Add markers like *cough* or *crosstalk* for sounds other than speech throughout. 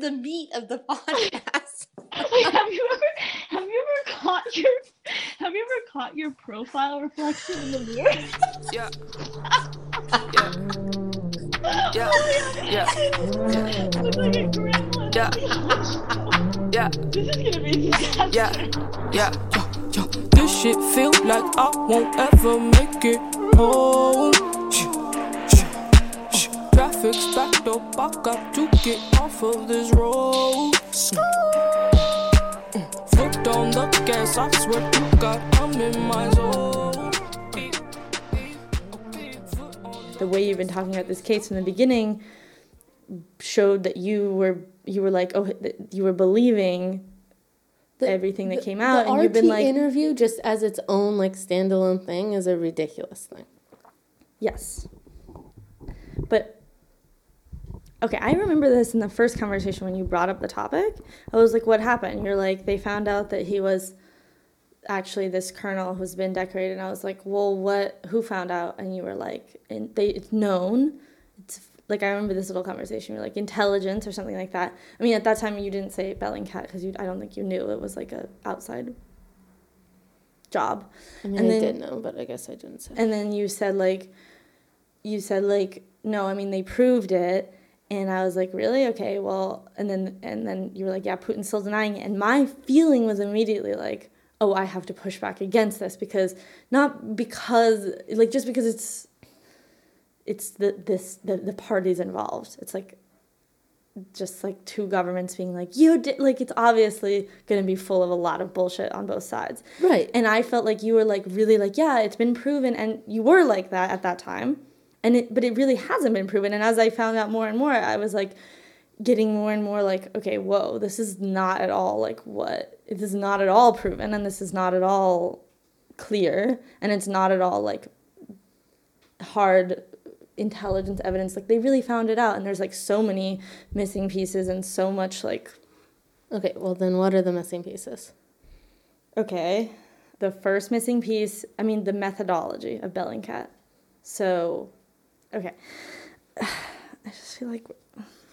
the meat of the *laughs* podcast. Wait, have you ever have you ever caught your have you ever caught your profile reflection in the mirror? *laughs* Yeah. *laughs* Yeah. Oh yeah. Yeah. Look like a gremlin. Yeah. Yeah. This is gonna be a disaster. Yeah. Yeah. Yo, yo. This shit feel like I won't ever make it home. Traffic's backed up, to get off of this road. Foot on the gas, I swear to God, I'm in my zone. The way you've been talking about this case from the beginning showed that you were you were like oh you were believing everything that came out the and you've been RT like interview just as its own like standalone thing is a ridiculous thing. yes but okay i remember this in the first conversation when you brought up the topic. I was like what happened? You're like they found out that he was actually this colonel who's been decorated. And i was like well what who found out? And you were like and they it's known. It's like i remember this little conversation you're like intelligence or something like that. I mean at that time you didn't say bellingcat because i don't think you knew. It was like a outside job. I mean, And I then- did know, but I guess I didn't say. and then you said like you said like no i mean they proved it and i was like really okay well and then and then you were like yeah putin's still denying it and my feeling was immediately like oh i have to push back against this because not because like just because it's it's the this the, the parties involved it's like just like two governments being like you did like it's obviously going to be full of a lot of bullshit on both sides right. and I felt like you were like really like, yeah, it's been proven and you were like that at that time. And it but it really hasn't been proven. And as I found out more and more, I was like getting more and more like, okay, whoa, this is not at all like what this is not at all proven and this is not at all clear and it's not at all like hard intelligence evidence like they really found it out and there's like so many missing pieces and so much like Okay, well then what are the missing pieces? Okay. The first missing piece, I mean, the methodology of Bellingcat. So, okay. *sighs* I just feel like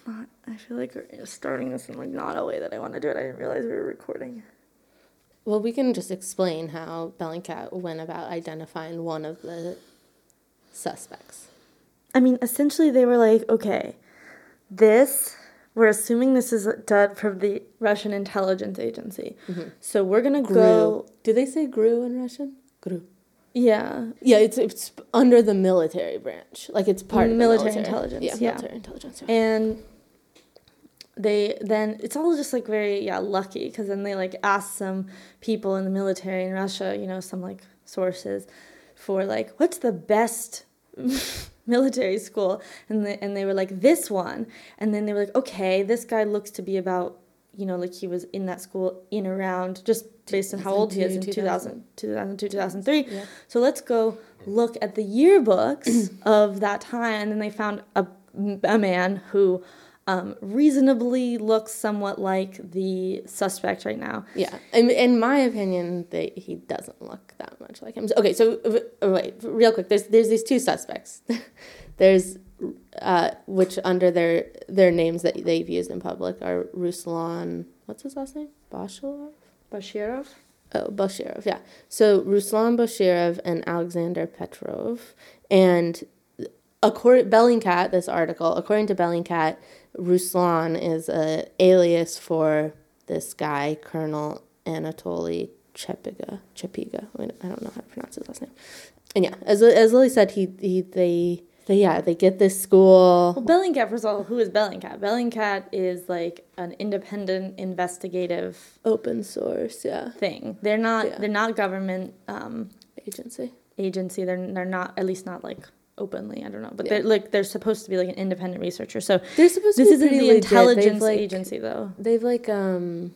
not, I feel like we're starting this in like not a way that I want to do it. I didn't realize we were recording. Well, we can just explain how Bellingcat went about identifying one of the suspects. I mean, essentially, they were like, okay, this, we're assuming this is done from the Russian intelligence agency. Mm-hmm. So we're going to go, Do they say GRU in Russian? GRU. Yeah, Yeah, it's it's under the military branch. Like it's part Military of the military intelligence, Yeah, yeah. military intelligence. Yeah. and they then it's all just like very yeah lucky because then they like asked some people in the military in russia you know some like sources for like what's the best *laughs* military school and they, and they were like this one and then they were like okay this guy looks to be about you know like he was in that school in around just based on how old he is in 2000 2002 2003 Yeah. so let's go look at the yearbooks *clears throat* of that time and then they found a, a man who um, reasonably looks somewhat like the suspect right now Yeah, in, in my opinion, they, he doesn't look that much like him. Okay, so uh, wait, real quick. There's there's these two suspects. *laughs* there's uh, which under their their names that they've used in public are Ruslan. What's his last name? Bashirov. bashirov Oh, Bashirov. Yeah. So Ruslan Bashirov and Alexander Petrov, and according Bellingcat, this article, according to Bellingcat, Ruslan is a alias for this guy, Colonel Anatoly Chepiga. Chepiga. I don't know how to pronounce his last name. And yeah, as as Lily said, he he they. They yeah, they get this school. well bellingcat first of all who is bellingcat bellingcat is like an independent investigative Open source, yeah, thing they're not Yeah. they're not government um, agency. agency they're, they're not at least not like openly i don't know but Yeah. they're like they're supposed to be like an independent researcher so They're supposed this to be isn't the. Intelligence like- agency though They've like um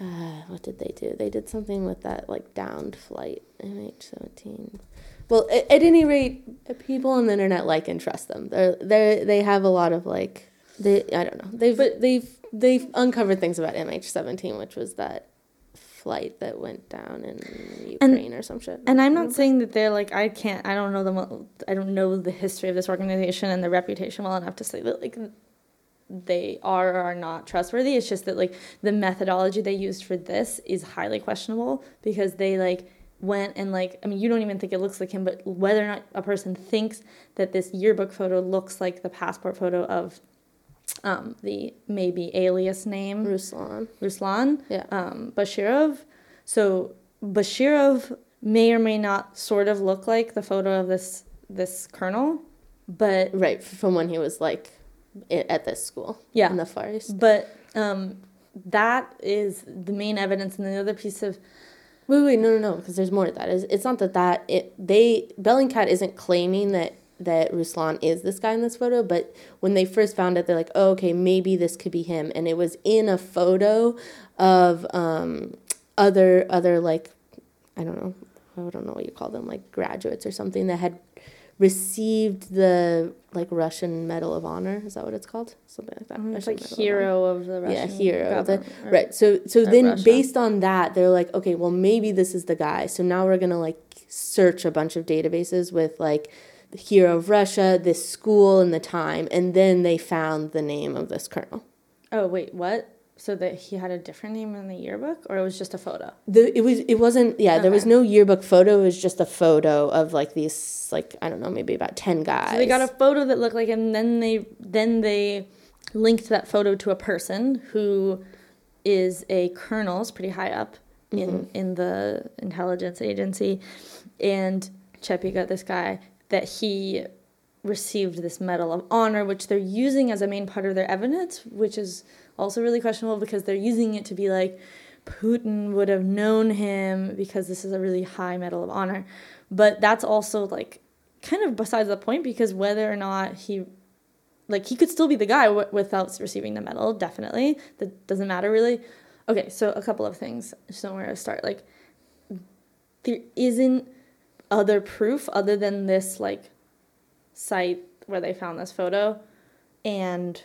uh what did they do? They did something with that like downed flight MH17. Well, at, at any rate, people on the internet like and trust them. They they they have a lot of like they I don't know. They've they've they've uncovered things about MH17, which was that flight that went down in Ukraine or some shit. And I'm not saying that they're like I can't I don't know them well- I don't know the history of this organization and the reputation well enough to say that like they are or are not trustworthy. It's just that like the methodology they used for this is highly questionable because they like went and like I mean you don't even think it looks like him, but whether or not a person thinks that this yearbook photo looks like the passport photo of um, the maybe alias name Ruslan. Ruslan Yeah. um, Bashirov. So Bashirov may or may not sort of look like the photo of this this colonel, but Right, from when he was like at this school. Yeah. In the Far East. but um, that is the main evidence. And the other piece of Wait, wait, no, no, no, because there's more to that. It's, it's not that that it they Bellingcat isn't claiming that that Ruslan is this guy in this photo, but when they first found it, they're like, oh, okay, maybe this could be him, and it was in a photo of um other other like I don't know, I don't know what you call them, like graduates or something that had received the like Russian Medal of Honor. Is that what it's called? Something like that. um, it's like Medal hero of the Russian Yeah, hero of the- Right. So so then Russia. based on that, they're like, okay, well maybe this is the guy. So now we're gonna like search a bunch of databases with like the hero of Russia, this school and the time, and then they found the name of this colonel. Oh wait, what? So that he had a different name in the yearbook, or it was just a photo? The it was it wasn't yeah, there was no yearbook photo, it was just a photo of like these like I don't know, maybe about ten guys. So they got a photo that looked like, and then they then they linked that photo to a person who is a colonel, is pretty high up in mm-hmm. in the intelligence agency, and Chepi got this guy that he received this medal of honor, which they're using as a main part of their evidence, which is also really questionable because they're using it to be like Putin would have known him because this is a really high medal of honor. But that's also like kind of besides the point because whether or not he like he could still be the guy w- without receiving the medal definitely. That doesn't matter really. Okay so a couple of things just know where to start. Like there isn't other proof other than this like site where they found this photo and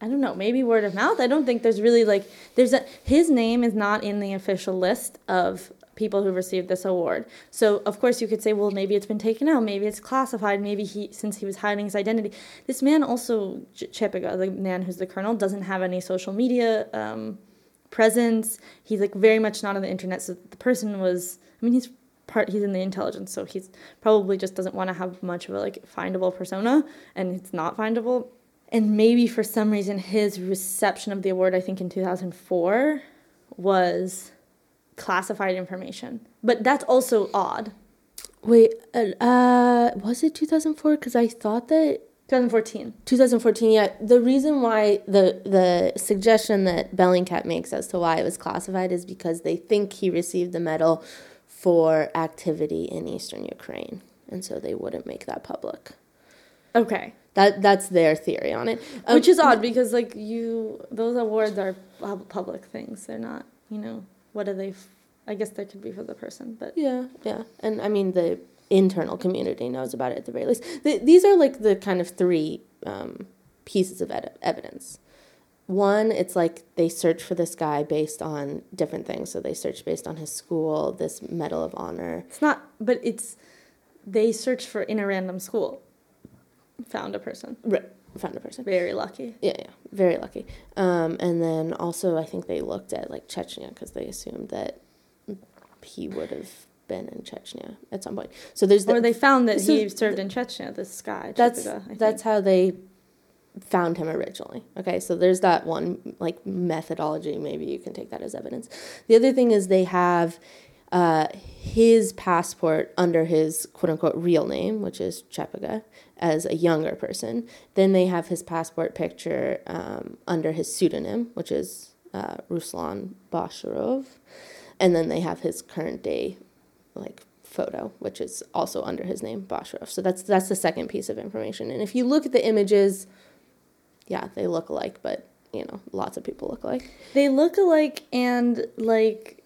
i don't know maybe word of mouth. I don't think there's really like there's a his name is not in the official list of people who received this award. So of course you could say well maybe it's been taken out maybe it's classified maybe he since he was hiding his identity. This man also Ch- chepiga the man who's the colonel doesn't have any social media um, presence. He's like very much not on the internet. So the person was i mean he's part he's in the intelligence so he's probably just doesn't want to have much of a like findable persona and it's not findable and maybe for some reason his reception of the award i think in 2004 was classified information. But that's also odd. Wait, uh, uh was it 2004 cuz I thought that 2014 2014 yeah. The reason why the the suggestion that bellingcat makes as to why it was classified is because they think he received the medal for activity in eastern ukraine. And so they wouldn't make that public. Okay that that's their theory on it. Um, which is odd because like you those awards are public things. They're not you know what are they f- i guess they could be for the person but yeah yeah. And i mean the internal community knows about it at the very least. The, these are like the kind of three um, pieces of ed- evidence. One it's like they search for this guy based on different things. So they search based on his school this medal of honor. It's not but it's they search for in a random school found a person. Right found a person. Very lucky. Yeah yeah very lucky. Um, and then also i think they looked at like chechnya because they assumed that he would have been in chechnya at some point. So there's the, or they found that he served in chechnya this guy that's that's how they found him originally. Okay so there's that one like methodology. Maybe you can take that as evidence. The other thing is they have uh, his passport under his quote unquote real name which is chepiga as a younger person then they have his passport picture um, under his pseudonym which is uh, ruslan bashirov and then they have his current day like photo, which is also under his name, Bashirov. So that's that's the second piece of information. And if you look at the images, yeah, they look alike, but you know, lots of people look alike. they look alike and like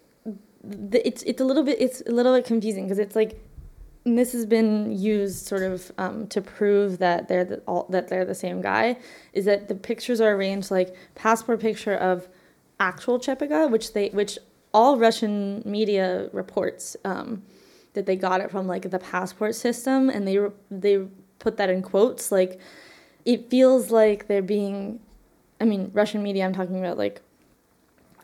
the, it's it's a little bit it's a little bit confusing because it's like this has been used sort of um, to prove that they're the, all, that they're the same guy is that the pictures are arranged like passport picture of actual Chepiga which they which all Russian media reports um, that they got it from like the passport system and they they put that in quotes like it feels like they're being I mean, Russian media. I'm talking about like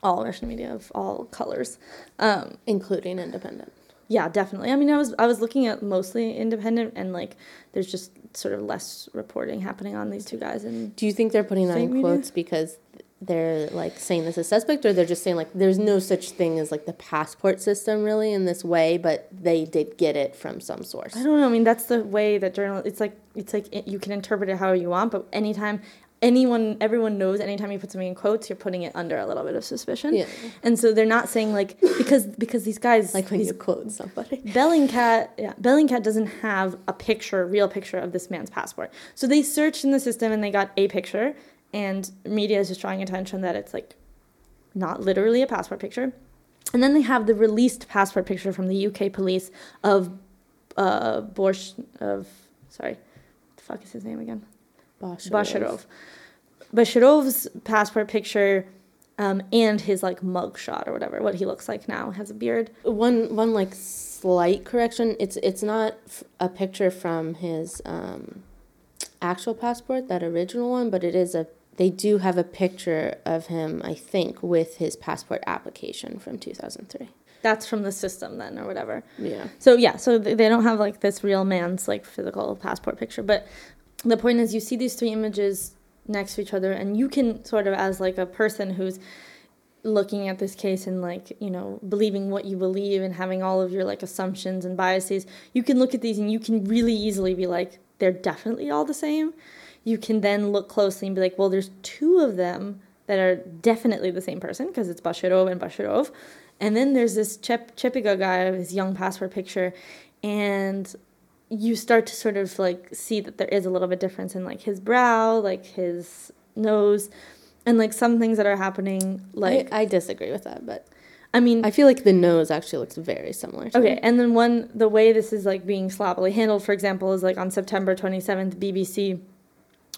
all Russian media of all colors. Um, including independent. yeah, definitely. I mean, I was I was looking at mostly independent, and like there's just sort of less reporting happening on these two guys. And Do you think they're putting that in media? quotes because they're like saying this is suspect, or they're just saying like there's no such thing as like the passport system really in this way, but they did get it from some source. I don't know. I mean, that's the way that journal. It's like it's like it, you can interpret it however you want, but anytime anyone, everyone knows, anytime you put something in quotes, you're putting it under a little bit of suspicion. Yeah. And so they're not saying like because because these guys Like when these you quote somebody. Bellingcat, yeah, Bellingcat doesn't have a picture, real picture of this man's passport. So they searched in the system and they got a picture, and media is just drawing attention that it's like not literally a passport picture. And then they have the released passport picture from the UK police of uh Borsh of sorry, the fuck is his name again? Basharov. Basharov's passport picture um, and his like mug shot or whatever, what he looks like now, has a beard. One one like slight correction. It's it's not f- a picture from his um, actual passport, that original one, but it is a. They do have a picture of him, I think, with his passport application from two thousand three. That's from the system then or whatever. Yeah. So yeah, so they don't have like this real man's like physical passport picture, but the point is you see these three images next to each other and you can sort of as like a person who's looking at this case and like, you know, believing what you believe and having all of your like assumptions and biases, you can look at these and you can really easily be like they're definitely all the same. You can then look closely and be like, well, there's two of them that are definitely the same person because it's Bashirov and Bashirov. And then there's this Chep- Chepiga guy, his young passport picture, and you start to sort of like see that there is a little bit difference in like his brow, like his nose, and like some things that are happening. Like I, I disagree with that, but I mean, I feel like the nose actually looks very similar. To Okay, him. and then one the way this is like being sloppily handled, for example, is like on September 27th, BBC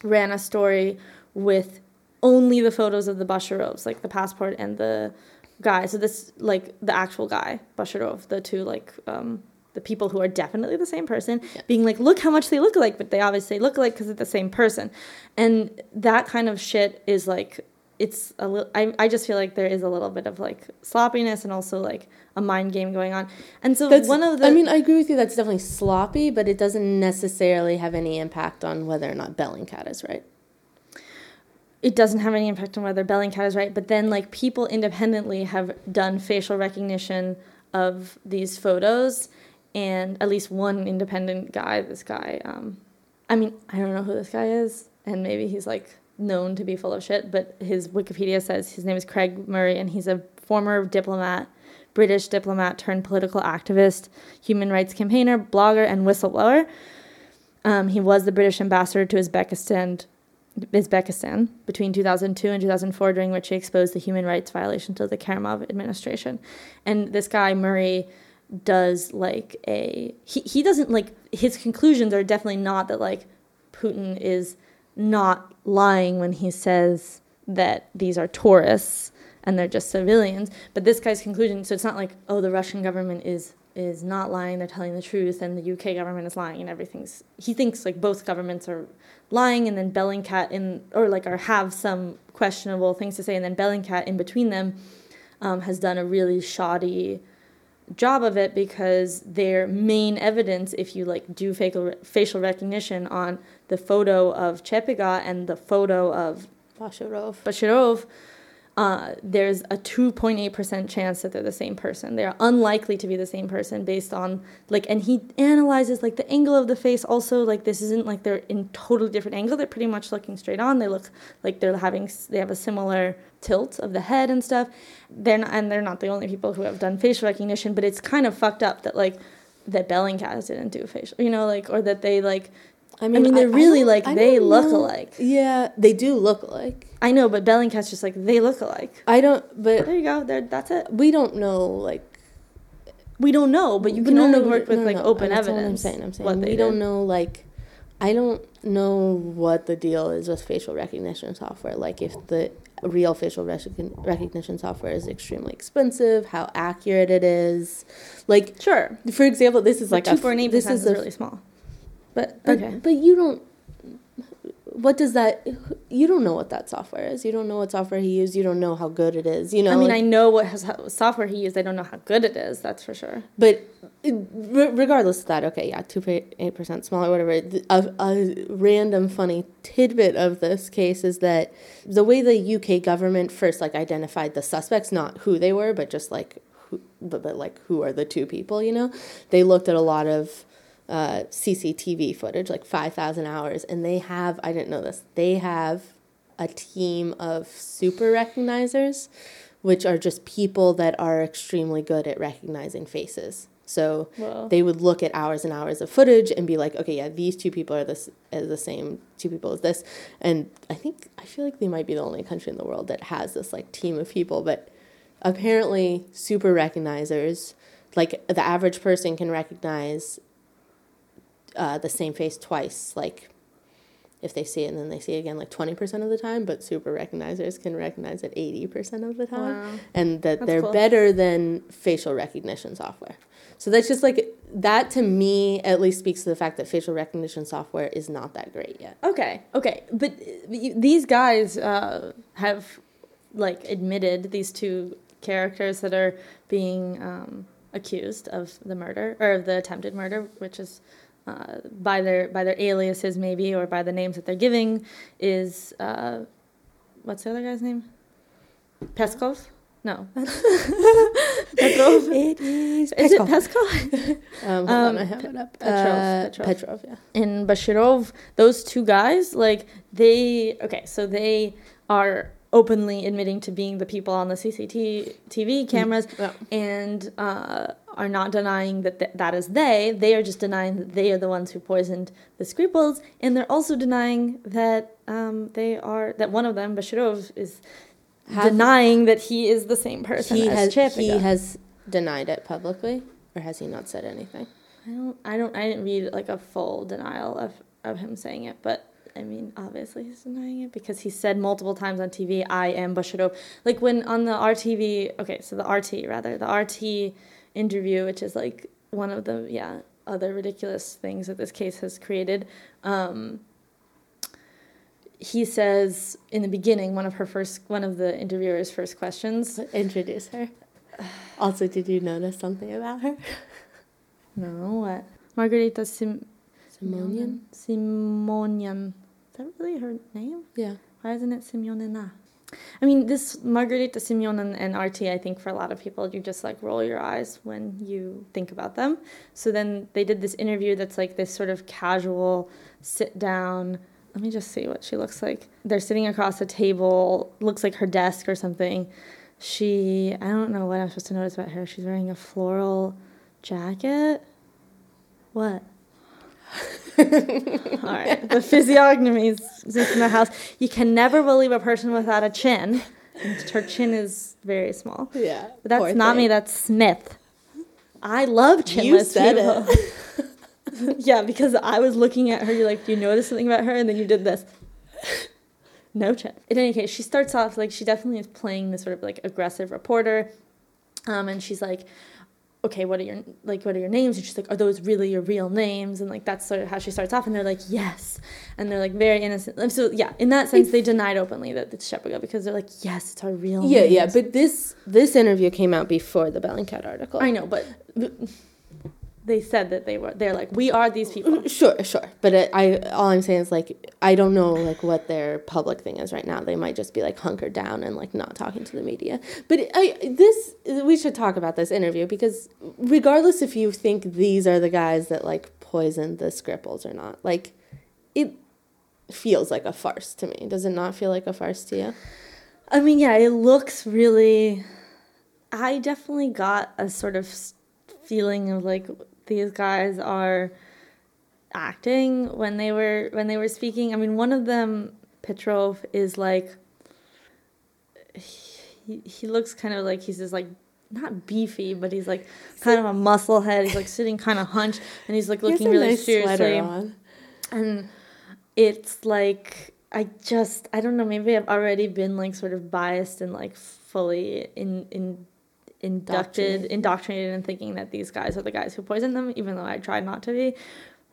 ran a story with only the photos of the Basharovs, like the passport and the guy. So this like the actual guy, Basharov, the two like um the people who are definitely the same person, Yeah. being like, look how much they look alike, but they obviously look alike because it's the same person, and that kind of shit is like it's a little I, I just feel like there is a little bit of like sloppiness and also like a mind game going on and so That's one of the I mean, I agree with you. That's definitely sloppy, but it doesn't necessarily have any impact on whether or not Bellingcat is right. it doesn't have any impact on whether Bellingcat is right, but then like people independently have done facial recognition of these photos, and at least one independent guy, this guy, um, I mean, I don't know who this guy is, and maybe he's like known to be full of shit, but his Wikipedia says his name is Craig Murray, and he's a former diplomat, British diplomat turned political activist, human rights campaigner, blogger, and whistleblower. Um, he was the British ambassador to Uzbekistan Uzbekistan between 2002 and 2004, during which he exposed the human rights violations of the Karimov administration. And this guy, Murray, does like a. He, he doesn't like. His conclusions are definitely not that like Putin is not lying when he says that these are tourists and they're just civilians. But this guy's conclusion, so it's not like, oh, the Russian government is is not lying, they're telling the truth, and the UK government is lying, and everything's. He thinks like both governments are lying, and then Bellingcat in or like or have some questionable things to say, and then Bellingcat in between them um, has done a really shoddy job of it because their main evidence, if you like do facial facial recognition on the photo of Chepiga and the photo of Basharov. Bashirov, uh, there's a 2.8% chance that they're the same person. They're unlikely to be the same person based on, like, and he analyzes, like, the angle of the face also. Like, this isn't like they're in totally different angle. They're pretty much looking straight on. They look like they're having, they have a similar tilt of the head and stuff. They're and they're not the only people who have done facial recognition, but it's kind of fucked up that, like, that Bellingcat didn't do facial, you know, like, or that they, like, I mean, they're really don't- like they look know. alike. Yeah, they do look alike. I know, but Bellingcat's just like they look alike. I don't, but There you go. There, that's it. we don't know like We don't know, but you can no, only no, work with no, like open evidence. I'm saying. I'm saying we don't did. know like I don't know what the deal is with facial recognition software. Like if the real facial recognition software is extremely expensive, how accurate it is. Like Sure, for example, this is like like eight this is is a really small. But but, okay, but you don't what does that? You don't know what that software is. You don't know what software he used. You don't know how good it is. You know. I mean, like- I know what has, software he used. I don't know how good it is. That's for sure. But regardless of that, okay, yeah, 2.8% smaller, whatever. A, a random funny tidbit of this case is that the way the UK government first like identified the suspects, not who they were, but just like who, but, but like who are the two people, you know? They looked at a lot of uh, CCTV footage, like five thousand hours, and they have I didn't know this. They have a team of super recognizers, which are just people that are extremely good at recognizing faces. So Whoa. they would look at hours and hours of footage and be like, okay, yeah, these two people are this are the same two people as this. And I think I feel like they might be the only country in the world that has this like team of people, but apparently super recognizers, like the average person can recognize uh, the same face twice, like if they see it and then they see it again like 20% of the time, but super recognizers can recognize it 80% of the time. Wow. And that That's they're cool. better than facial recognition software. So that's just like, that to me at least speaks to the fact that facial recognition software is not that great yet. Okay, okay, but uh, these guys uh, have like admitted these two characters that are being um, accused of the murder or of the attempted murder, which is uh, by their by their aliases maybe or by the names that they're giving is uh, what's the other guy's name? Peskov? No, *laughs* Petrov. *laughs* It is Is it Peskov? *laughs* Um, hold Um, on, I have it up. Petrov, Uh, Petrov. Petrov, yeah. and Bashirov, those two guys, like they okay, so they are openly admitting to being the people on the CCTV cameras Yeah. and uh, are not denying that th- that is they. They are just denying that they are the ones who poisoned the Skripals, and they're also denying that um, they are that one of them, Bashirov, is Have- denying that he is the same person He as has, Chepiga. he has denied it publicly, or has he not said anything? I don't I don't I didn't read like a full denial of, of him saying it, but I mean obviously he's denying it because he said multiple times on TV, I am Bashirov. Like when on the RTV okay, so the RT rather, the RT interview, which is like one of the yeah, other ridiculous things that this case has created. Um he says in the beginning, one of her first one of the interviewer's first questions. Introduce her. Also, did you notice something about her? No, what? Margarita Sim Simonian? Simonian. Is that really her name? Yeah. Why isn't it Simeonina? I mean, this Margarita Simonian, and RT, I think for a lot of people, you just like roll your eyes when you think about them. So then they did this interview that's like this sort of casual sit down. Let me just see what she looks like. They're sitting across a table, looks like her desk or something. She, I don't know what I'm supposed to notice about her. She's wearing a floral jacket. What? *laughs* All right. The physiognomy is in the house. You can never believe a person without a chin. Her chin is very small. Yeah. But that's not me, that's Smith. I love chinless You said people. it. *laughs* yeah, because I was looking at her, you're like, do you notice something about her? And then you did this. No chin. In any case, she starts off like she definitely is playing this sort of like aggressive reporter. Um, and she's like, okay, what are your like what are your names? And she's like, are those really your real names? And like that's sort of how she starts off. And they're like, yes. And they're like very innocent. So yeah, in that sense, they denied openly that it's Chepiga because they're like, yes, it's our real Yeah, names. yeah, but this this interview came out before the Bellingcat article. I know, but they said that they were. They're like, we are these people. Mm, sure, sure, but it, I all I'm saying is like I don't know like what their public thing is right now. They might just be like hunkered down and like not talking to the media. But I this we should talk about this interview because regardless if you think these are the guys that like poisoned the Skripals or not, like it feels like a farce to me. Does it not feel like a farce to you? I mean, yeah, it looks really. I definitely got a sort of feeling of like these guys are acting when they were when they were speaking. I mean, one of them, Petrov, is like. He, he looks kind of like he's just like not beefy, but he's like kind of a muscle head. He's like sitting kind of hunched, and he's like He looking a really nice seriously on. and it's like I just I don't know maybe I've already been like sort of biased and like fully in in inducted Indoctrinated. in thinking that these guys are the guys who poisoned them even though I tried not to be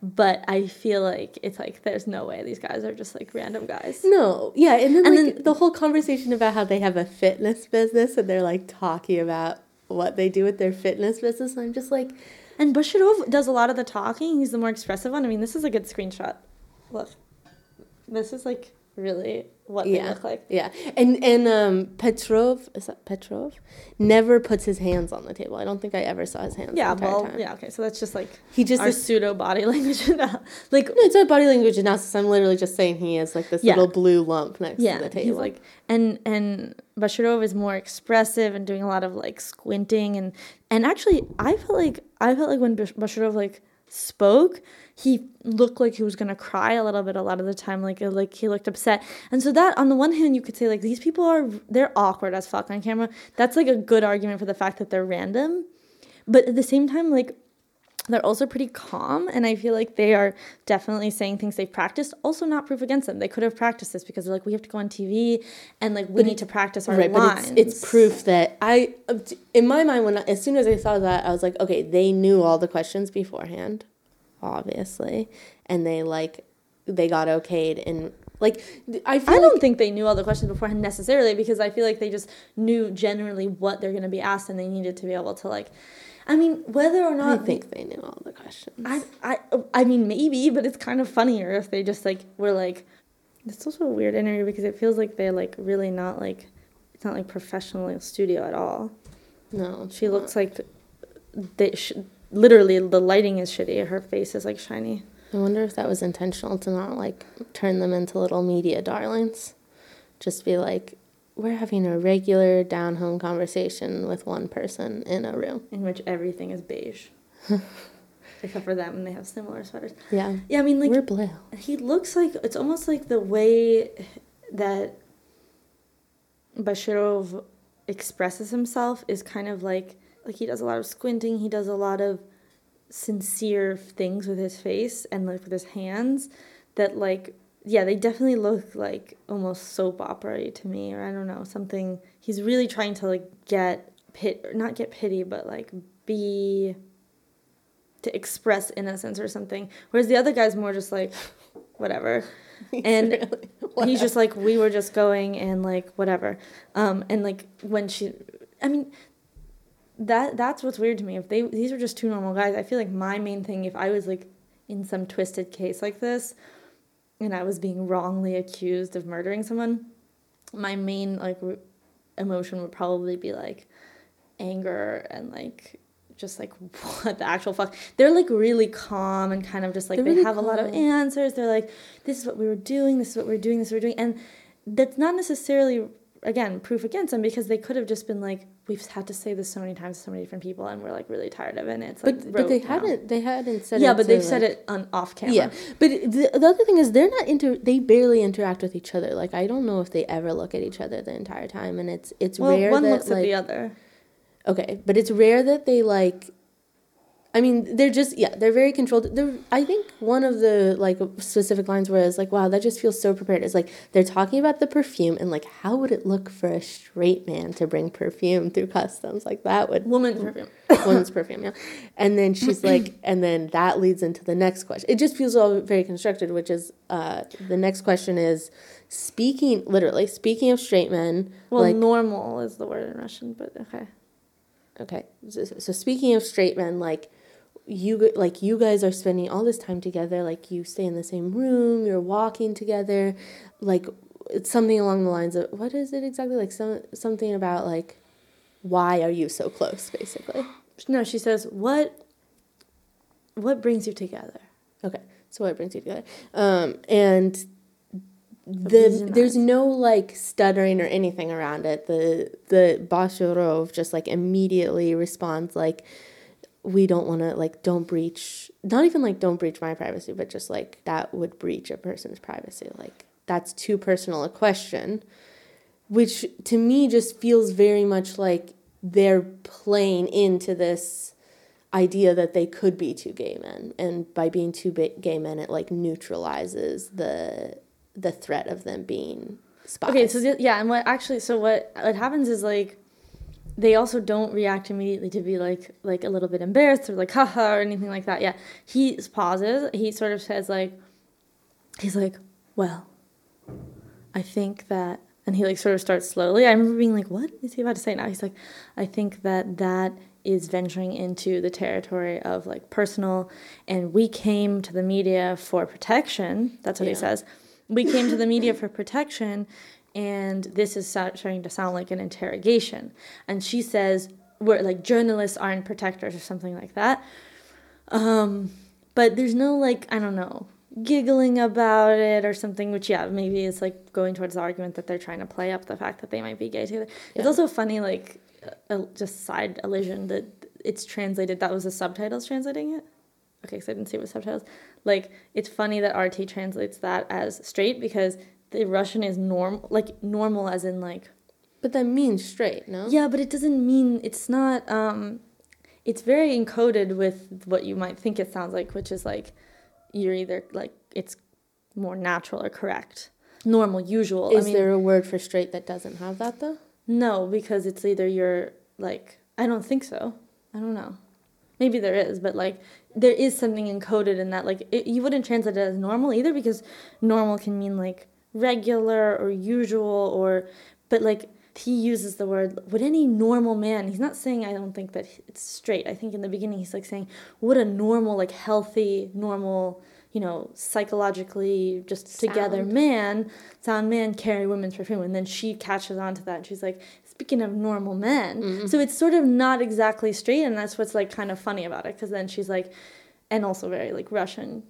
but I feel like it's like there's no way these guys are just like random guys. No, yeah, and then And like then- the whole conversation about how they have a fitness business and they're like talking about what they do with their fitness business. And I'm just like, And Bushirov does a lot of the talking. He's the more expressive one. I mean, this is a good screenshot. Look, this is like really what they look like. yeah, and and um Petrov is that Petrov never puts his hands on the table. I don't think I ever saw his hands. Yeah, the well, time. yeah, okay. So that's just like He just our is, pseudo body *laughs* language. *laughs* like, no, it's not body language analysis. I'm literally just saying he is like this Yeah. little blue lump next yeah, to the he's table. like, and and Bashirov is more expressive and doing a lot of like squinting and and actually, I felt like I felt like when Bash- Bashirov like spoke, he looked like he was gonna cry a little bit a lot of the time, like like he looked upset. And so that on the one hand, you could say like these people are they're awkward as fuck on camera. That's like a good argument for the fact that they're random, but at the same time, like they're also pretty calm and i feel like they are definitely saying things they've practiced. Also not proof against them. They could have practiced this because they're like we have to go on tv and like we need to practice our right, lines but it's, it's proof that I, uh, in my mind, when I, as soon as I saw that, I was like, okay, they knew all the questions beforehand, obviously, and they like, they got okayed and like, I I don't think they knew all the questions beforehand necessarily because I feel like they just knew generally what they're going to be asked and they needed to be able to like I mean whether or not I think they knew all the questions. I, I I mean maybe but it's kind of funnier if they just like were like it's also a weird interview because it feels like they're like really not like it's not like professional studio at all. no, She looks like they sh- literally the lighting is shitty. Her face is like shiny. I wonder if that was intentional to not like turn them into little media darlings. Just be like, we're having a regular down home conversation with one person in a room. in which everything is beige. *laughs* Except for them and they have similar sweaters. Yeah. Yeah, I mean like we're blue. he looks like it's almost like the way that Bashirov expresses himself is kind of like like he does a lot of squinting, he does a lot of sincere things with his face and like with his hands that like yeah, they definitely look like almost soap opera to me or I don't know, something he's really trying to like get pit not get pity but like be to express innocence or something. Whereas the other guy's more just like *laughs* whatever. *laughs* And Really, *laughs* he's just like we were just going and like whatever um and like when she i mean that that's what's weird to me. If they these are just two normal guys i feel like my main thing if i was like in some twisted case like this and i was being wrongly accused of murdering someone my main like re- emotion would probably be like anger and like just like *laughs* what the actual fuck? They're like really calm and kind of just like They're they really have a lot of answers. They're like this is what we were doing. This is what we are doing. This is what we're doing. And that's not necessarily again proof against them because they could have just been like we've had to say this so many times to so many different people and we're like really tired of it and it's like but but they now. hadn't they hadn't said it. yeah but they've said it on off camera Yeah, but the, the other thing is they're not inter. They barely interact with each other. Like I don't know if they ever look at each other the entire time, and it's it's well rare one that looks like at the other okay, but it's rare that they like. I mean, they're just yeah, they're very controlled. They're, I think one of the like specific lines where it's like, wow, that just feels so prepared. Is like they're talking about the perfume and like how would it look for a straight man to bring perfume through customs? Like that would woman's perfume *coughs* woman's perfume, yeah. And then she's *coughs* like, and then that leads into the next question. It just feels all very constructed, which is uh, the next question is speaking literally speaking of straight men. well like normal is the word in russian but okay okay, so, so speaking of straight men, like you like you guys are spending all this time together. Like you stay in the same room, you're walking together, like it's something along the lines of what is it exactly like some something about like why are you so close basically no she says what what brings you together Okay, so what brings you together? Um, and the there's no like stuttering or anything around it. The the Bashirov just like immediately responds like, "We don't want to like don't breach not even like don't breach my privacy, but just like that would breach a person's privacy. Like that's too personal a question." Which to me just feels very much like they're playing into this idea that they could be two gay men and by being two gay men it like neutralizes the the threat of them being spies Okay, so yeah, and what actually, so what what happens is like, they also don't react immediately to be like like a little bit embarrassed or like haha or anything like that. Yeah, he pauses. He sort of says like, he's like, well, I think that, and he like sort of starts slowly. I remember being like, what is he about to say now? He's like, I think that that is venturing into the territory of like personal, and we came to the media for protection. That's what he says. We came to the media for protection, and this is starting to sound like an interrogation. And she says, we're like journalists aren't protectors or something like that. Um, but there's no like I don't know giggling about it or something. Which yeah, maybe it's like going towards the argument that they're trying to play up the fact that they might be gay together. It's also funny like uh, just side allusion that it's translated. That was the subtitles translating it. Okay, so I didn't see it with subtitles. Like it's funny that RT translates that as straight because the Russian is normal, like normal as in like But that means straight, no? yeah, but it doesn't mean it's not. Um, it's very encoded with what you might think it sounds like, which is like you're either like it's more natural or correct, normal, usual. Is I mean, there a word for straight that doesn't have that though? no, because it's either you're like I don't think so. I don't know. Maybe there is, but like there is something encoded in that. Like it, you wouldn't translate it as normal either, because normal can mean like regular or usual or, but like he uses the word would any normal man. He's not saying I don't think that it's straight. I think in the beginning he's like saying would a normal like healthy normal you know psychologically just together Sound. man sound man carry women's perfume and then she catches on to that and she's like speaking of normal men mm-hmm. so it's sort of not exactly straight and that's what's like kind of funny about it because then she's like and also very like russian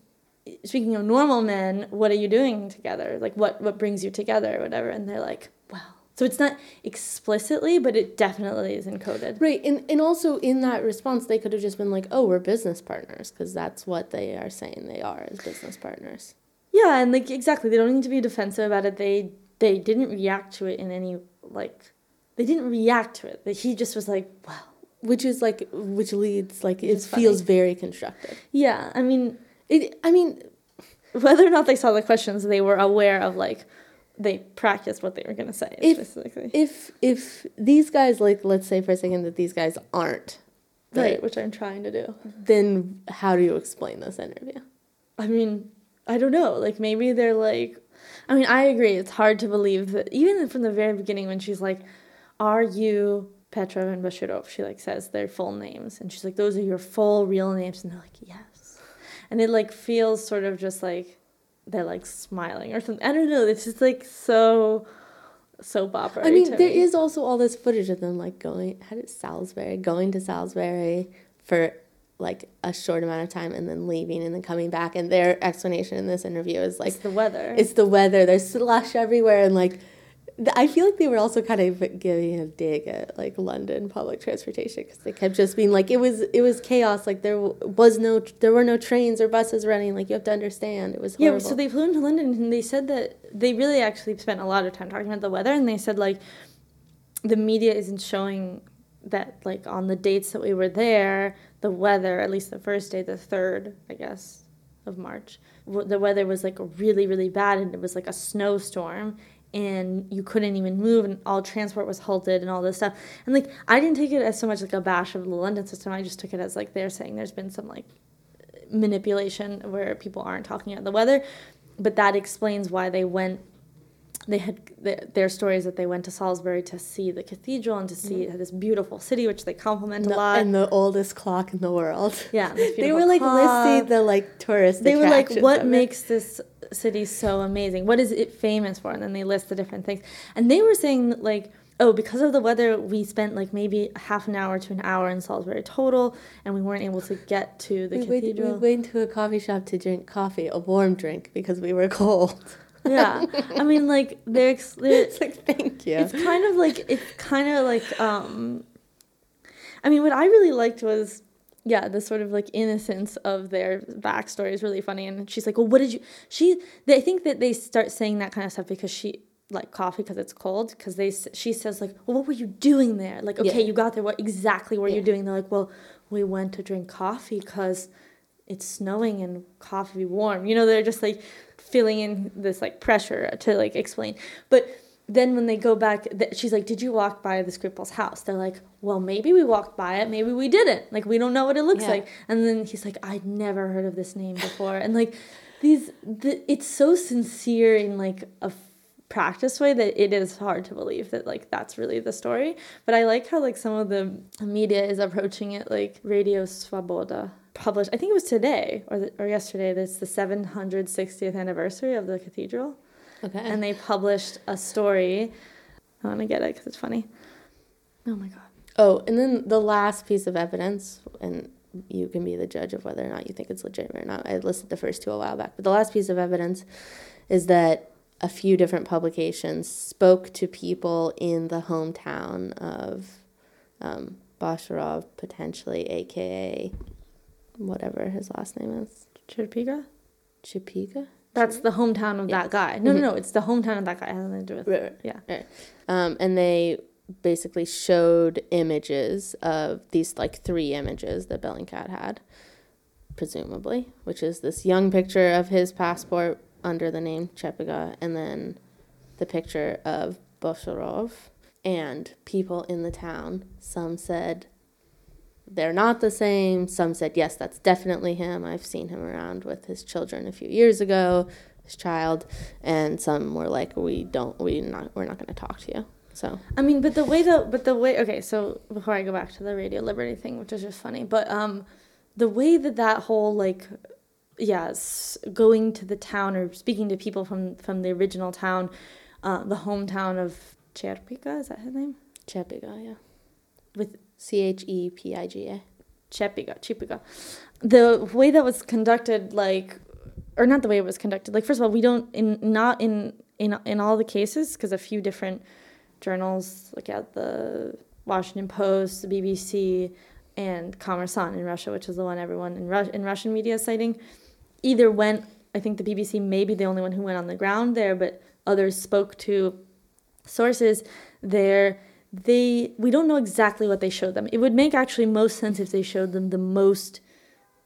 speaking of normal men what are you doing together like what what brings you together or whatever and they're like well so it's not explicitly but it definitely is encoded Right, and and also in that response, they could have just been like, "Oh, we're business partners," because that's what they are saying they are as business partners. yeah and like exactly they don't need to be defensive about it they they didn't react to it in any like they didn't react to it that he just was like wow Which is like, which leads like it is funny. feels very constructive. yeah i mean It, I mean, whether or not they saw the questions they were aware of like they practiced what they were going to say If- specifically if if these guys like, let's say for a second that these guys aren't, right which i'm trying to do then how do you explain this interview? I mean, I don't know. Like maybe they're like I mean, I agree. It's hard to believe that even from the very beginning when she's like, "Are you Petrov and Bashirov?" She like says their full names and she's like, "Those are your full real names." And they're like, "Yes." And it like feels sort of just like they're like smiling or something. I don't know. It's just like so soap opera. I mean, there is also all this footage of them like going, how did Salisbury, going to Salisbury for like a short amount of time and then leaving and then coming back. And their explanation in this interview is like, it's the weather. it's the weather. There's slush everywhere. And like, I feel like they were also kind of giving a dig at like London public transportation because they kept just being like, it was, it was chaos. Like there was no, there were no trains or buses running. Like you have to understand. It was Yeah, so they flew into London and they said that they really actually spent a lot of time talking about the weather and they said like the media isn't showing that like on the dates that we were there, the weather, at least the first day, the third, I guess, of March, the weather was like really, really bad and it was like a snowstorm and you couldn't even move and all transport was halted and all this stuff. And like I didn't take it as so much like a bash of the London system. I just took it as like they're saying there's been some like manipulation where people aren't talking about the weather but that explains why they went they had the, their stories that they went to Salisbury to see the cathedral and to see this beautiful city which they compliment a No- lot and the oldest clock in the world. yeah *laughs* They were like clock. listing the like tourist. they were like what of it. makes this city so amazing. What is it famous for? And then they list the different things. And they were saying like oh because of the weather we spent like maybe half an hour to an hour in Salisbury total and we weren't able to get to the we went, we went to a coffee shop to drink coffee, a warm drink, because we were cold. yeah. I mean like they're, *laughs* they're It's like thank you. it's kind of like it's kind of like um i mean what i really liked was yeah the sort of like innocence of their backstory is really funny and she's like well what did you she they I think that they start saying that kind of stuff because she like coffee because it's cold because they she says like well what were you doing there? Like okay Yeah. you got there. What exactly were Yeah. you doing? They're like well we went to drink coffee because it's snowing and coffee warm. You know they're just like filling in this like pressure to like explain. But then when they go back, th- she's like, "Did you walk by this Skripal's house?" They're like, "Well, maybe we walked by it, maybe we didn't. Like, we don't know what it looks Yeah. like." And then he's like, "I'd never heard of this name before." And like, these, the, it's so sincere in like a f- practice way that it is hard to believe that like that's really the story. But I like how like some of the media is approaching it like Radio Svoboda published. I think it was today or the, or yesterday. That's the 760th anniversary of the cathedral Okay. and they published a story. I want to get it because it's funny. Oh my god. oh, and then the last piece of evidence, and you can be the judge of whether or not you think it's legitimate or not. I listed the first two a while back, but the last piece of evidence is that a few different publications spoke to people in the hometown of um, Basharov, potentially, aka whatever his last name is, Chirpiga? Chipiga. That's the hometown of Yeah. that guy. No, Mhm. no, no. It's the hometown of that guy. It has nothing to do with Right, right. Yeah. Um, and they basically showed images of these like three images that Bellingcat had, presumably, which is this young picture of his passport under the name Chepiga, and then the picture of Bosharov and people in the town. Some said they're not the same. Some said yes, that's definitely him. I've seen him around with his children a few years ago, his child, and some were like, we don't, we not, we're not going to talk to you. So I mean, but the way the but the way okay, so before I go back to the Radio Liberty thing, which is just funny, but um, the way that that whole like, yes, going to the town or speaking to people from from the original town, uh, the hometown of Cherpika, is that his name? Chepiga, yeah, With C H E P I G A. Chepiga, Chipiga. The way that was conducted, like, or not the way it was conducted. Like, first of all, we don't in not in in in all the cases because a few different journals, like at the Washington Post, the BBC, and Kommersant in Russia, which is the one everyone in Rus- in Russian media is citing, either went. I think the BBC may be the only one who went on the ground there, but others spoke to sources there they we don't know exactly what they showed them. It would make actually most sense if they showed them the most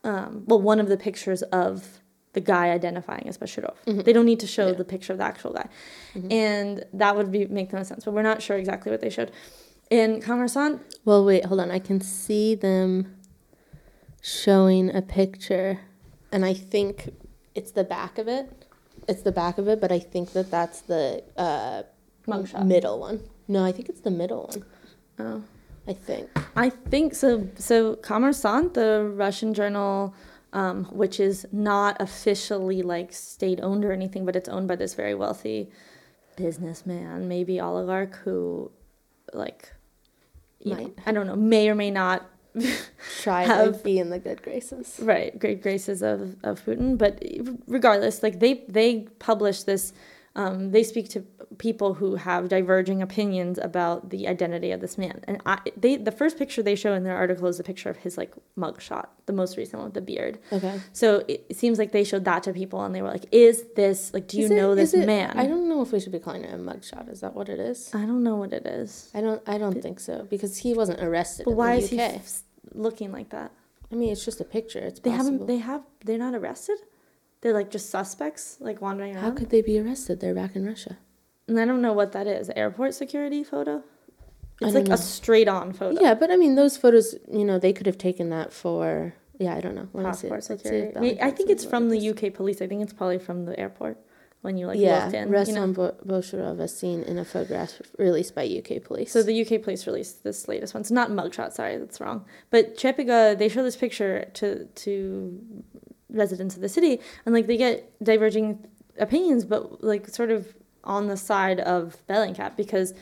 um, well one of the pictures of the guy identifying as Bashirov. Mhm. They don't need to show Yeah. the picture of the actual guy, Mhm. and that would be make the most sense. But we're not sure exactly what they showed. In Kommersant, Well, wait, hold on. I can see them showing a picture, and I think it's the back of it. It's the back of it, but I think that that's the uh, Mugshot. middle one. No, I think it's the middle one. oh, I think. I think so. So Kommersant, the Russian journal, um, which is not officially like state owned or anything, but it's owned by this very wealthy businessman, maybe oligarch, who, like, you know, Might. I don't know, may or may not, *laughs* Try Have- to be in the good graces. right, great graces of of Putin. But regardless, like they they publish this. Um, they speak to people who have diverging opinions about the identity of this man, and I, they the first picture they show in their article is a picture of his like mugshot, the most recent one with the beard. Okay. So it, it seems like they showed that to people, and they were like, "Is this like? Do you it- know this it- man?" I don't know if we should be calling it a mugshot. Is that what it is? I don't know what it is. I don't. I don't think so because he wasn't arrested. But why is he f- looking like that? I mean, it's just a picture. It's They possible. haven't. They have. They're not arrested. They're like just suspects, like wandering around. How could they be arrested? They're back in Russia. And I don't know what that is. Airport security photo? It's like know. a straight on photo. Yeah, but I mean, those photos. You know, they could have taken that for. Yeah, I don't know. Let. Passport Let's see security. May- I think it's from the. UK police. I think it's probably from the airport when you like yeah, walked in. you know? Ruslan Bo- Boshirov is seen in a photograph released by UK police. So the UK police released this latest one. It's not mugshot. Sorry, that's wrong. But Chepiga, they show this picture to to residents of the city, and like they get diverging opinions, but like sort of on the side of Bellingcat because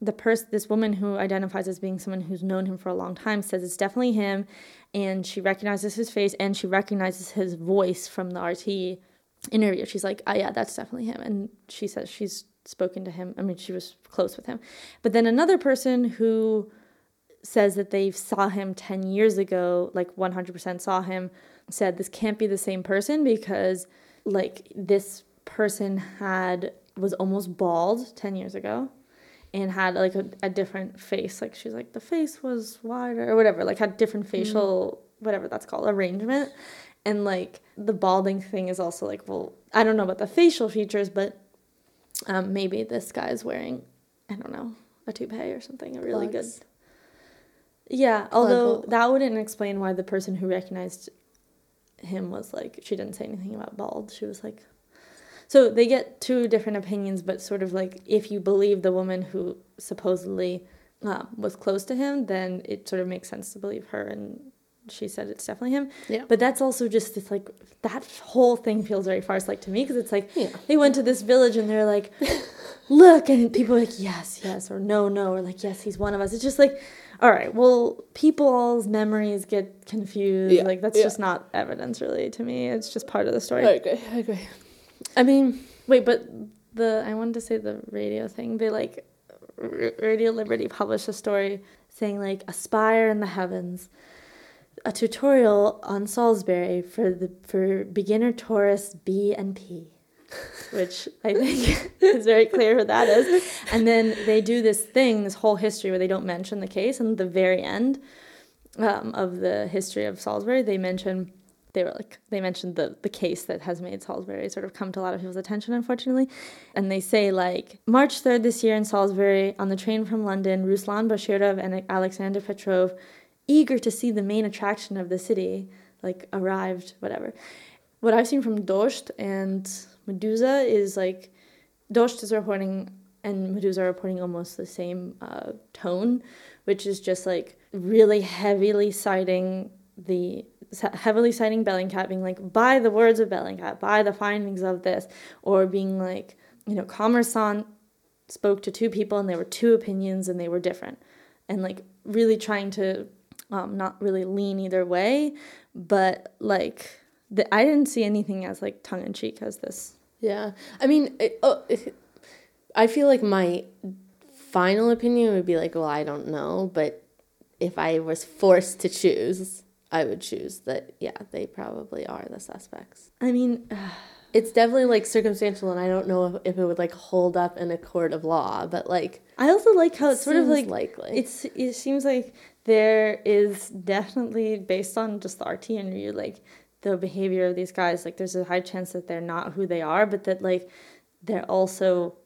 the person, this woman who identifies as being someone who's known him for a long time, says it's definitely him, and she recognizes his face and she recognizes his voice from the RT interview. She's like, "Oh yeah, that's definitely him," and she says she's spoken to him. I mean, she was close with him. But then another person who says that they saw him 10 years ago, like 100% saw him, said this can't be the same person because like this person had was almost bald 10 years ago and had like a, a different face like she's like the face was wider or whatever like had different facial whatever that's called arrangement and like the balding thing is also like well i don't know about the facial features but um, maybe this guy is wearing I don't know, a toupee or something, a really Plugs. good. Yeah, although that wouldn't explain why the person who recognized him was like she didn't say anything about bald. She was like so they get two different opinions, but sort of like if you believe the woman who supposedly uh, was close to him, then it sort of makes sense to believe her, and she said it's definitely him. Yeah. But that's also just it's like that whole thing feels very farce-like to me because it's like Yeah. they went to this village and they're like, *laughs* look, and people are like yes, yes, or no, no, or like yes, he's one of us. It's just like, all right, well, people's memories get confused. Yeah, Like that's yeah. just not evidence really to me. It's just part of the story. I agree. I agree. I mean, Wait, but the I wanted to say the radio thing. They like Radio Liberty published a story saying like aspire in the heavens, a tutorial on Salisbury for the for beginner tourists B and P, which I think *laughs* is very clear who that is. And then they do this thing, this whole history where they don't mention the case, and at the very end um, of the history of Salisbury, they mention they were like they mentioned the the case that has made Salisbury sort of come to a lot of people's attention, unfortunately. And they say like March third this year in Salisbury on the train from London, Ruslan Boshirov and Alexander Petrov, eager to see the main attraction of the city, like arrived, whatever. What I've seen from Dozhd and Meduza is like Dozhd is reporting and Meduza are reporting almost the same uh, tone, which is just like really heavily citing the heavily citing Bellingcat, being like, by the words of Bellingcat, by the findings of this, or being like, you know, Kommersant spoke to two people and there were two opinions and they were different, and like really trying to um, not really lean either way, but like the, I didn't see anything as like tongue in cheek as this. yeah. I mean, it, oh, it, I feel like my final opinion would be like, well, I don't know, but if I was forced to choose, I would choose that. Yeah, they probably are the suspects. I mean, *sighs* It's definitely like circumstantial, and I don't know if, if it would like hold up in a court of law, but like I also like how it's sort of like likely. it's it seems like there is definitely based on just the RT interview, like the behavior of these guys, like there's a high chance that they're not who they are, but that like they're also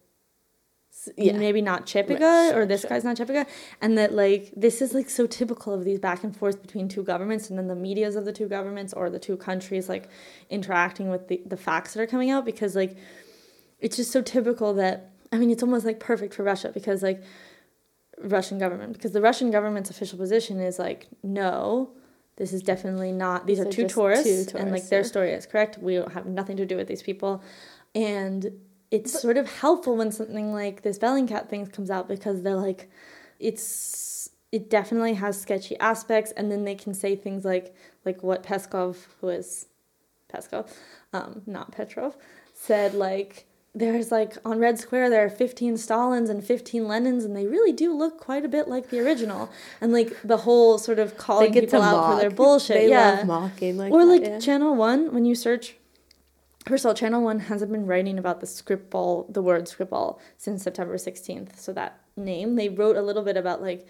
yeah. maybe not Chipika Right, or this sure. guy's not Chipika, and that like this is like so typical of these back and forth between two governments, and then the media's of the two governments or the two countries like interacting with the the facts that are coming out because like it's just so typical that I mean it's almost like perfect for Russia because like Russian government because the Russian government's official position is like no. This is definitely not. These These are are two tourists, two and like tourists, their yeah. story is correct. We don't have nothing to do with these people, and it's sort of helpful when something like this Bellingcat thing comes out because they're like, it's it definitely has sketchy aspects, and then they can say things like like what Peskov, who is Peskov, um, not Petrov, said like there's like on Red Square there are 15 Stalins and 15 Lenins and they really do look quite a bit like the original. And like the whole sort of calling people out for their bullshit They yeah. love mocking like or that, like yeah. channel one when you search first of all channel one hasn't been writing about the skripal the word skripal since september 16th so that name. They wrote a little bit about like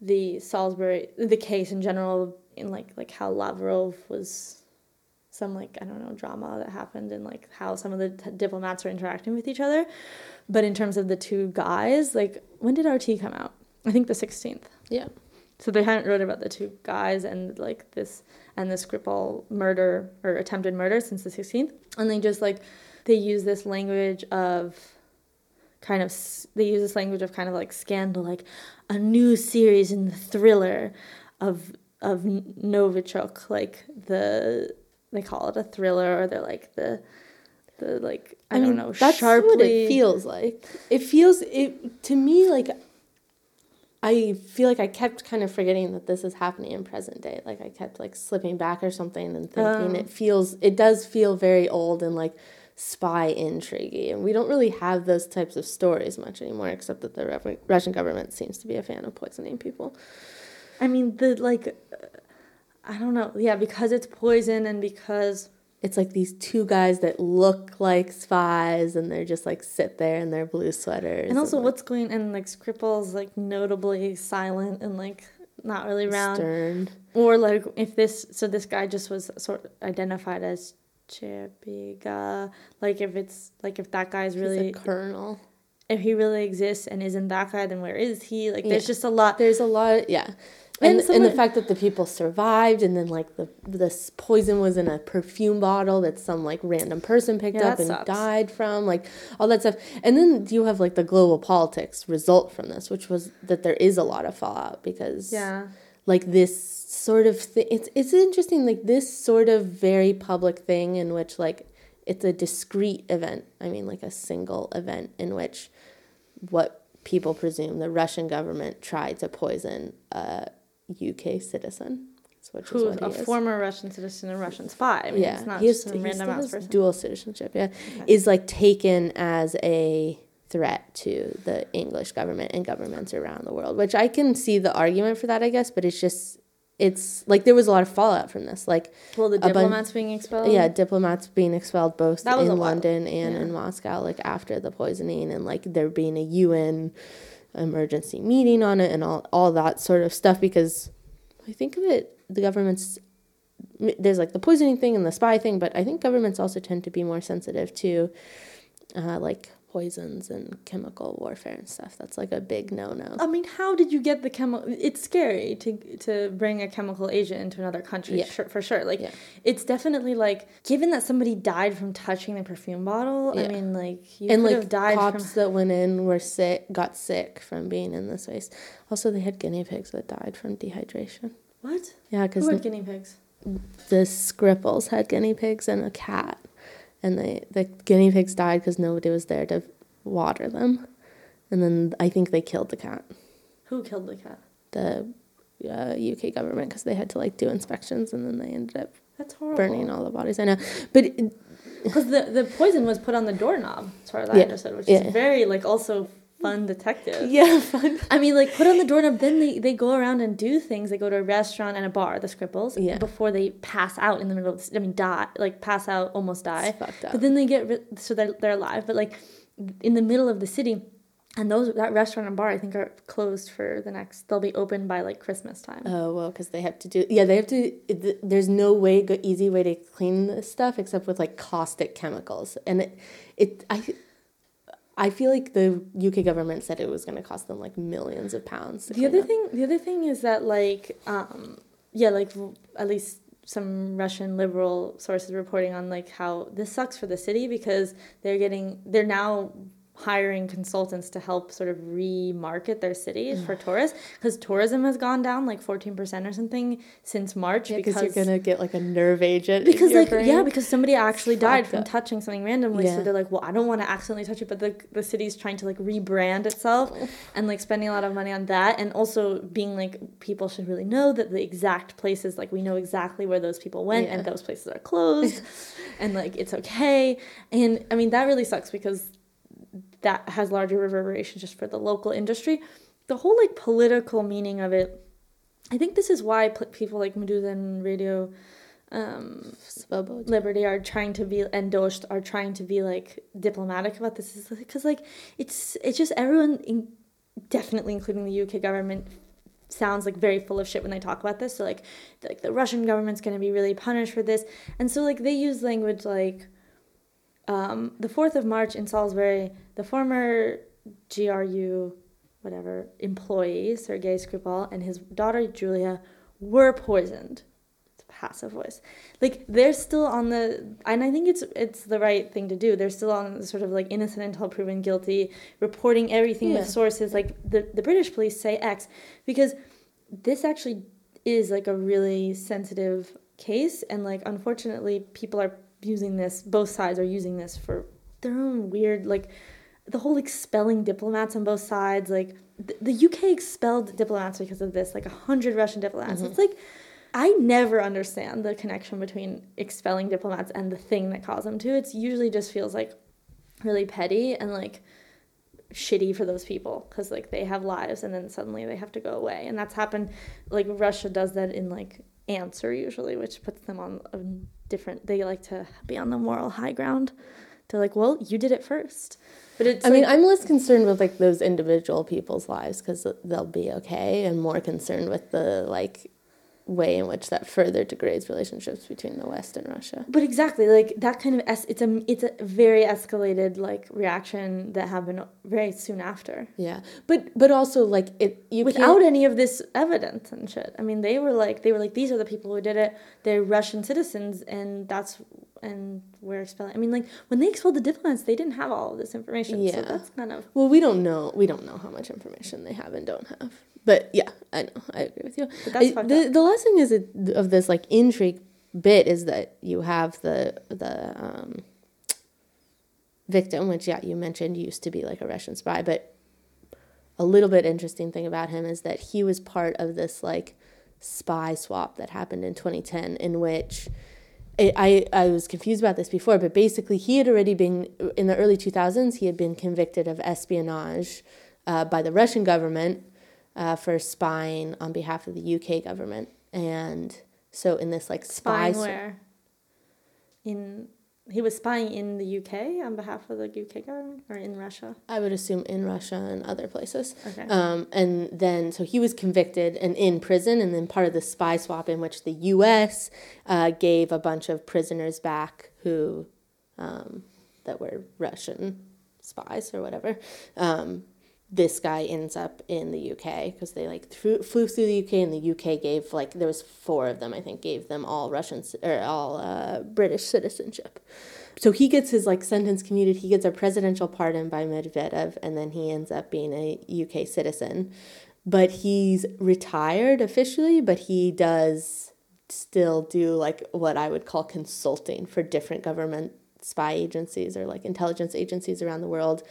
the salisbury the case in general in like like how lavrov was some like i don't know drama that happened and like how some of the t- diplomats are interacting with each other but in terms of the two guys like when did rt come out i think the 16th yeah. so they hadn't wrote about the two guys and like this and the Skripal murder or attempted murder since the 16th. And they just like they use this language of kind of they use this language of kind of like scandal like a new series in the thriller of of Novichok like the they call it a thriller or they're like the the like I, don't know That's sharply what it feels like. It feels it to me like I feel like I kept kind of forgetting that this is happening in present day. Like I kept like slipping back or something and thinking Oh. it feels it does feel very old and like spy intrigue and we don't really have those types of stories much anymore except that the Russian government seems to be a fan of poisoning people. I mean, the like, I don't know. Yeah, because it's poison and because It's like these two guys that look like spies and they're just like sit there in their blue sweaters. and also like, what's going and like Skripal's like notably silent and like not really around. stern. Or like if this so this guy just was sort of identified as Chepiga. Like if it's like if that guy's He's really a colonel. if he really exists and isn't that guy, then where is he? Like, there's just a lot. There's a lot, yeah. And And, and, the fact that the people survived, and then like the this poison was in a perfume bottle that some like random person picked Yeah, up and sucks. died from, like all that stuff. And then you have like the global politics result from this, which was that there is a lot of fallout because Yeah. like this sort of thing. It's it's interesting, like this sort of very public thing in which like it's a discrete event. I mean, like a single event in which what people presume the Russian government tried to poison a UK citizen, which is Who's a is. former Russian citizen and Russian spy. I mean, yeah, it's not he has, just some random still ass has person. dual citizenship. Yeah, is like taken as a threat to the English government and governments around the world, which I can see the argument for that, I guess. But it's just it's like there was a lot of fallout from this, like Well, the bun- diplomats being expelled. yeah, diplomats being expelled both in. London and Yeah. in Moscow, like after the poisoning, and like there being a UN emergency meeting on it and all all that sort of stuff. Because I think of it, the governments there's like the poisoning thing and the spy thing, but I think governments also tend to be more sensitive to uh, like poisons and chemical warfare and stuff. That's like a big no no. I mean, how did you get the chemical? It's scary to to bring a chemical agent into another country, Yeah. sure, for sure. Like, Yeah. it's definitely like, given that somebody died from touching the perfume bottle. I mean, like, you and could like have died cops from. that went in were sick, got sick from being in this waste. Also, they had guinea pigs that died from dehydration. What? Yeah, because Who are guinea pigs? the Skripals had guinea pigs and a cat, and they the guinea pigs died because nobody was there to water them, and then I think they killed the cat. Who killed the cat? The uh, UK government because they had to like do inspections, and then they ended up That's horrible. burning all the bodies. I know, but Because *laughs* the, the poison was put on the doorknob, as far as I Yeah. understood, which Yeah. is very, like, also fun detective. *laughs* yeah, fun. I mean, like, put on the doorknob, then they, they go around and do things. They go to a restaurant and a bar, the Skripals, Yeah. before they pass out in the middle of the, I mean, die, like, pass out, almost die. It's fucked up. But then they get, so they're, they're alive, but, like, in the middle of the city, and those that restaurant and bar, I think, are closed for the next, they'll be open by, like, Christmas time. Oh well, because they have to do yeah they have to. It, there's no way go, easy way to clean this stuff except with like caustic chemicals, and it it I. I feel like the UK government said it was going to cost them like millions of pounds. The other up. thing, the other thing is that like, um, yeah, like at least some Russian liberal sources reporting on like how this sucks for the city because they're getting, they're now hiring consultants to help sort of remarket their cities mm. for tourists because tourism has gone down like 14% or something since March because because you're gonna get like a nerve agent. because like yeah because somebody actually died from touching something randomly so they're like well i don't want to accidentally touch it but the, the city's trying to like rebrand itself oh. and like spending a lot of money on that and also being like people should really know that the exact places like we know exactly where those people went and those places are closed *laughs* and like it's okay. And i mean that really sucks because that has larger reverberations just for the local industry. The whole like political meaning of it i think this is why pl- people like meduza and radio um. Liberty are trying to be and Dozhd are trying to be like diplomatic about this is because like it's it's just everyone in, definitely including the UK government sounds like very full of shit when they talk about this. So like like the Russian government's going to be really punished for this. And so like they use language like um, the 4th of March in Salisbury the former GRU whatever employee Sergei Skripal and his daughter Julia were poisoned. It's a passive voice. Like they're still on the and i think it's it's the right thing to do. They're still on the sort of like innocent until proven guilty reporting everything Yeah. with sources. Like the, the british police say x because this actually is like a really sensitive case and like unfortunately people are using this both sides are using this for their own weird like the whole expelling diplomats on both sides like the, the uk expelled diplomats because of this like a hundred russian diplomats. It's mm-hmm. like I never understand the connection between expelling diplomats and the thing that caused them to. It's usually just feels like really petty and like shitty for those people because like they have lives and then suddenly they have to go away. And that's happened like Russia does that in like answer usually which puts them on a different they like to be on the moral high ground. They're like well you did it first. But it's I mean, I'm less concerned with like those individual people's lives because they'll be okay, and more concerned with the like way in which that further degrades relationships between the West and Russia. But exactly, like that kind of es- it's a it's a very escalated like reaction that happened very soon after, Yeah, but but also like it you without any of this evidence and shit. I mean, they were like they were like these are the people who did it. They're Russian citizens, and that's and we're expelling. I mean, like when they expelled the diplomats, they didn't have all of this information. Yeah. so that's kind of well we don't know we don't know how much information they have and don't have. But yeah, I know I agree with you. But that's I- the the lesson is it, of this like intrigue bit is that you have the the um, victim, which yeah you mentioned used to be like a Russian spy, but a little bit interesting thing about him is that he was part of this like spy swap that happened in 2010 in which I, I, was confused about this before but basically he had already been in the early 2000s he had been convicted of espionage uh, by the russian government uh, for spying on behalf of the uk government. And so in this like spy where? In he was spying in the UK on behalf of the UK government or in Russia. i would assume in russia and other places Okay. Um, and then, so he was convicted and in prison, and then part of the spy swap in which the U.S. Uh, gave a bunch of prisoners back who, um, that were Russian spies or whatever. Um, this guy ends up in the UK because they like flew, flew through the UK, and the UK gave like there was four of them, I think, gave them all Russian or all uh, British citizenship. So he gets his like sentence commuted. He gets a presidential pardon by Medvedev, and then he ends up being a UK citizen. But he's retired officially, but he does still do like what I would call consulting for different government spy agencies or like intelligence agencies around the world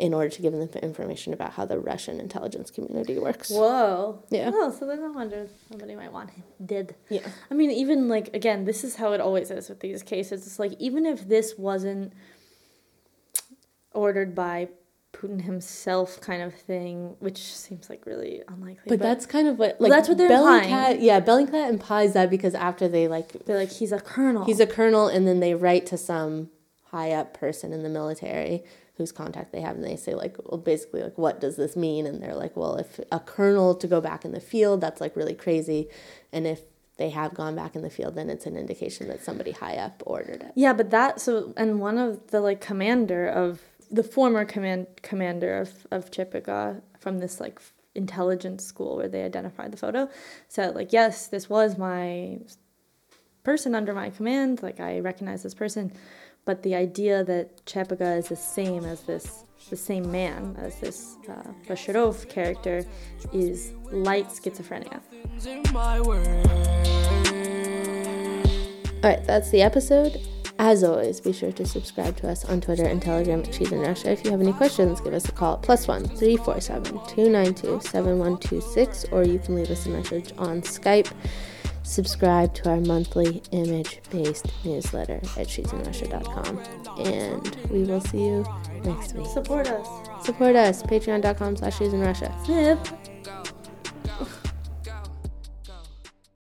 in order to give them information about how the Russian intelligence community works. Whoa. Yeah. Oh, so then I wonder somebody might want him dead. Yeah. I mean, even like again, this is how it always is with these cases. It's like even if this wasn't ordered by Putin himself, kind of thing, which seems like really unlikely. But, that's kind of what Well, like that's what they're Bellingcat, implying. yeah, Bellingcat implies that because after they like they're like he's a colonel. he's a colonel and then they write to some high up person in the military whose contact they have and they say like well basically like what does this mean? And they're like well if a colonel to go back in the field that's like really crazy. And if they have gone back in the field then it's an indication that somebody high up ordered it. Yeah, but that so and one of the like commander of the former command commander of of Chipika from this like intelligence school where they identified the photo said like yes this was my person under my command. Like I recognize this person but the idea that Chepika is the same as this the same man as this uh, Bashirov character is light schizophrenia. all right that's the episode. As always be sure to subscribe to us on twitter and telegram at cheese in russia. If you have any questions give us a call at plus one three four seven two nine two seven one two six or you can leave us a message on skype subscribe to our monthly image-based newsletter at cheeseinrussia.com and we will see you next week Support us. support us patreon.com slash cheese in russia Snip.